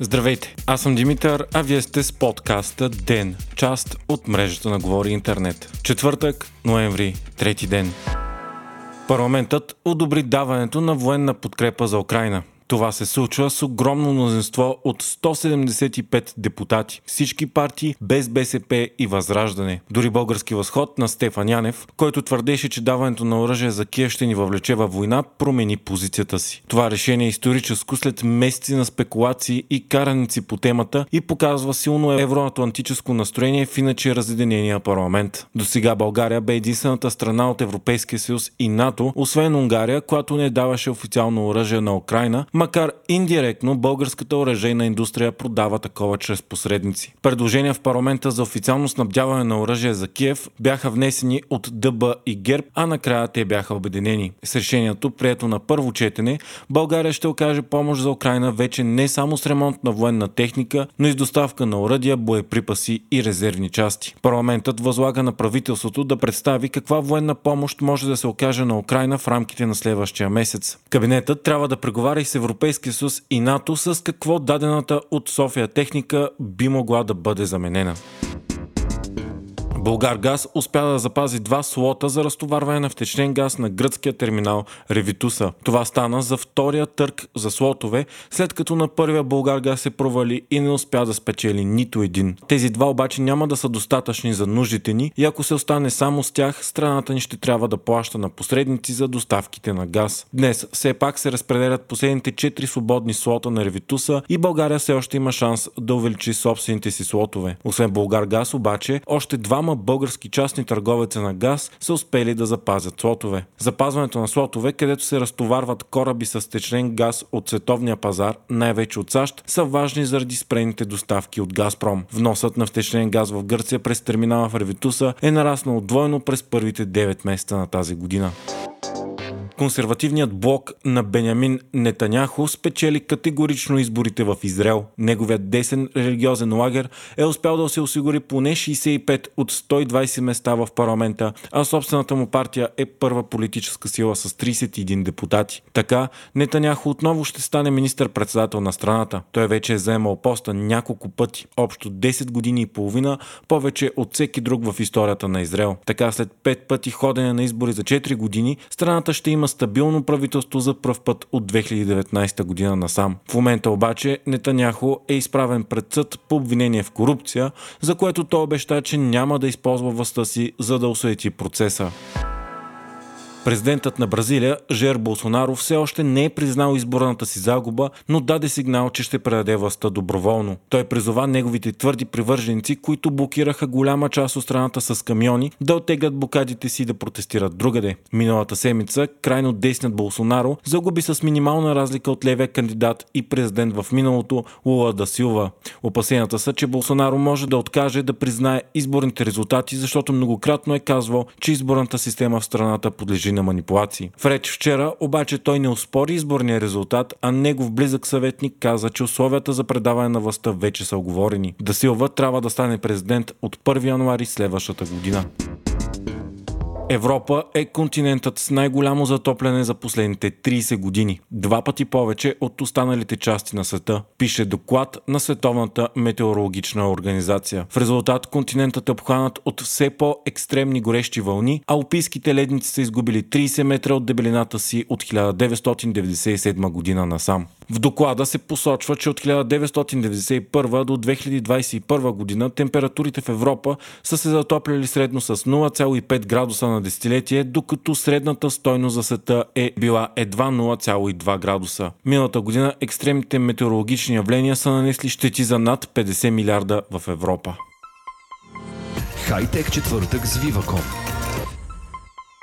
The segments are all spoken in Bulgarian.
Здравейте, аз съм Димитър, а вие сте с подкаста ДЕН, част от мрежата на Говори Интернет. Четвъртък, ноември, трети ден. Парламентът одобри даването на военна подкрепа за Украина – това се случва с огромно мнозинство от 175 депутати. Всички партии без БСП и Възраждане. Дори български възход на Стефан Янев, който твърдеше, че даването на оръжие за Киев ще ни въвлече във война, промени позицията си. Това решение е историческо след месеци на спекулации и караници по темата и показва силно евроатлантическо настроение в иначе разединения парламент. До сега България бе единствената страна от Европейския съюз и НАТО, освен Унгария, която не даваше официално оръжие на Украина, макар индиректно българската оръжейна индустрия продава такова чрез посредници. Предложения в парламента за официално снабдяване на оръжие за Киев бяха внесени от ДБ и ГЕРБ, а накрая те бяха обединени. С решението, прието на първо четене, България ще окаже помощ за Украина вече не само с ремонт на военна техника, но и с доставка на оръдия, боеприпаси и резервни части. Парламентът възлага на правителството да представи каква военна помощ може да се окаже на Украина в рамките на следващия месец. Кабинетът трябва да преговаря и с Европейския съюз и НАТО с какво дадената от София техника би могла да бъде заменена. Българ Газ успя да запази два слота за разтоварване на втечнен газ на гръцкия терминал Ревитуса. Това стана за втория търг за слотове, след като на първия Българ Газ се провали и не успя да спечели нито един. Тези два обаче няма да са достатъчни за нуждите ни и ако се остане само с тях, страната ни ще трябва да плаща на посредници за доставките на газ. Днес все пак се разпределят последните 4 свободни слота на Ревитуса и България все още има шанс да увеличи собствените си слотове. Освен Българ Газ обаче, още двама български частни търговеци на газ са успели да запазят слотове. Запазването на слотове, където се разтоварват кораби с течен газ от световния пазар, най-вече от САЩ, са важни заради спрените доставки от Газпром. Вносът на втечнен газ в Гърция през терминала в Ревитуса е нараснал двойно през първите 9 месеца на тази година консервативният блок на Бенямин Нетаняхо спечели категорично изборите в Израел. Неговият десен религиозен лагер е успял да се осигури поне 65 от 120 места в парламента, а собствената му партия е първа политическа сила с 31 депутати. Така, Нетаняхо отново ще стане министър-председател на страната. Той вече е заемал поста няколко пъти, общо 10 години и половина, повече от всеки друг в историята на Израел. Така, след 5 пъти ходене на избори за 4 години, страната ще има има стабилно правителство за пръв път от 2019 година насам. В момента обаче Нетаняхо е изправен пред съд по обвинение в корупция, за което той обеща, че няма да използва властта си, за да освети процеса. Президентът на Бразилия, Жер Болсонаро, все още не е признал изборната си загуба, но даде сигнал, че ще предаде властта доброволно. Той призова неговите твърди привърженици, които блокираха голяма част от страната с камиони, да оттеглят блокадите си да протестират другаде. Миналата седмица крайно десният Болсонаро загуби с минимална разлика от левия кандидат и президент в миналото Лула да Силва. Опасенията са, че Болсонаро може да откаже да признае изборните резултати, защото многократно е казвал, че изборната система в страната подлежи на манипулации. В реч вчера обаче той не успори изборния резултат, а негов близък съветник каза, че условията за предаване на властта вече са оговорени. Да Силва трябва да стане президент от 1 януари следващата година. Европа е континентът с най-голямо затопляне за последните 30 години. Два пъти повече от останалите части на света, пише доклад на Световната метеорологична организация. В резултат континентът е обхванат от все по-екстремни горещи вълни, а алпийските ледници са изгубили 30 метра от дебелината си от 1997 година насам. В доклада се посочва, че от 1991 до 2021 година температурите в Европа са се затопляли средно с 0,5 градуса на десетилетие, докато средната стойност за света е била едва 0,2 градуса. Миналата година екстремните метеорологични явления са нанесли щети за над 50 милиарда в Европа. Хайтек четвъртък с Viva.com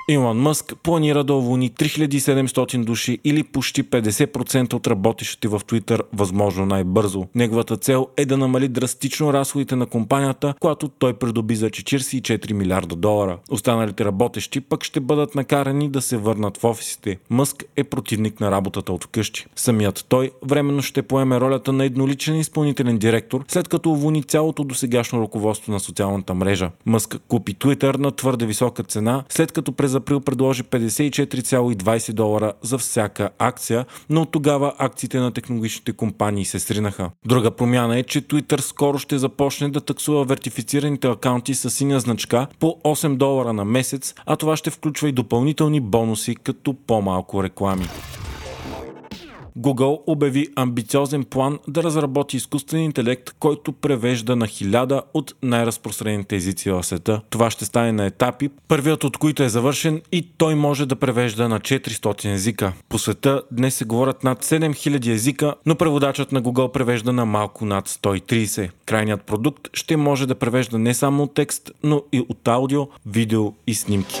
Илон Мъск планира да уволни 3700 души или почти 50% от работещите в Twitter възможно най-бързо. Неговата цел е да намали драстично разходите на компанията, която той придоби за 44 милиарда долара. Останалите работещи пък ще бъдат накарани да се върнат в офисите. Мъск е противник на работата от вкъщи. Самият той временно ще поеме ролята на едноличен изпълнителен директор, след като уволни цялото досегашно ръководство на социалната мрежа. Мъск купи Twitter на твърде висока цена, след като през през април предложи 54,20 долара за всяка акция, но от тогава акциите на технологичните компании се сринаха. Друга промяна е, че Twitter скоро ще започне да таксува вертифицираните акаунти с синя значка по 8 долара на месец, а това ще включва и допълнителни бонуси като по-малко реклами. Google обяви амбициозен план да разработи изкуствен интелект, който превежда на хиляда от най-разпространените езици в света. Това ще стане на етапи, първият от които е завършен и той може да превежда на 400 езика. По света днес се говорят над 7000 езика, но преводачът на Google превежда на малко над 130. Крайният продукт ще може да превежда не само текст, но и от аудио, видео и снимки.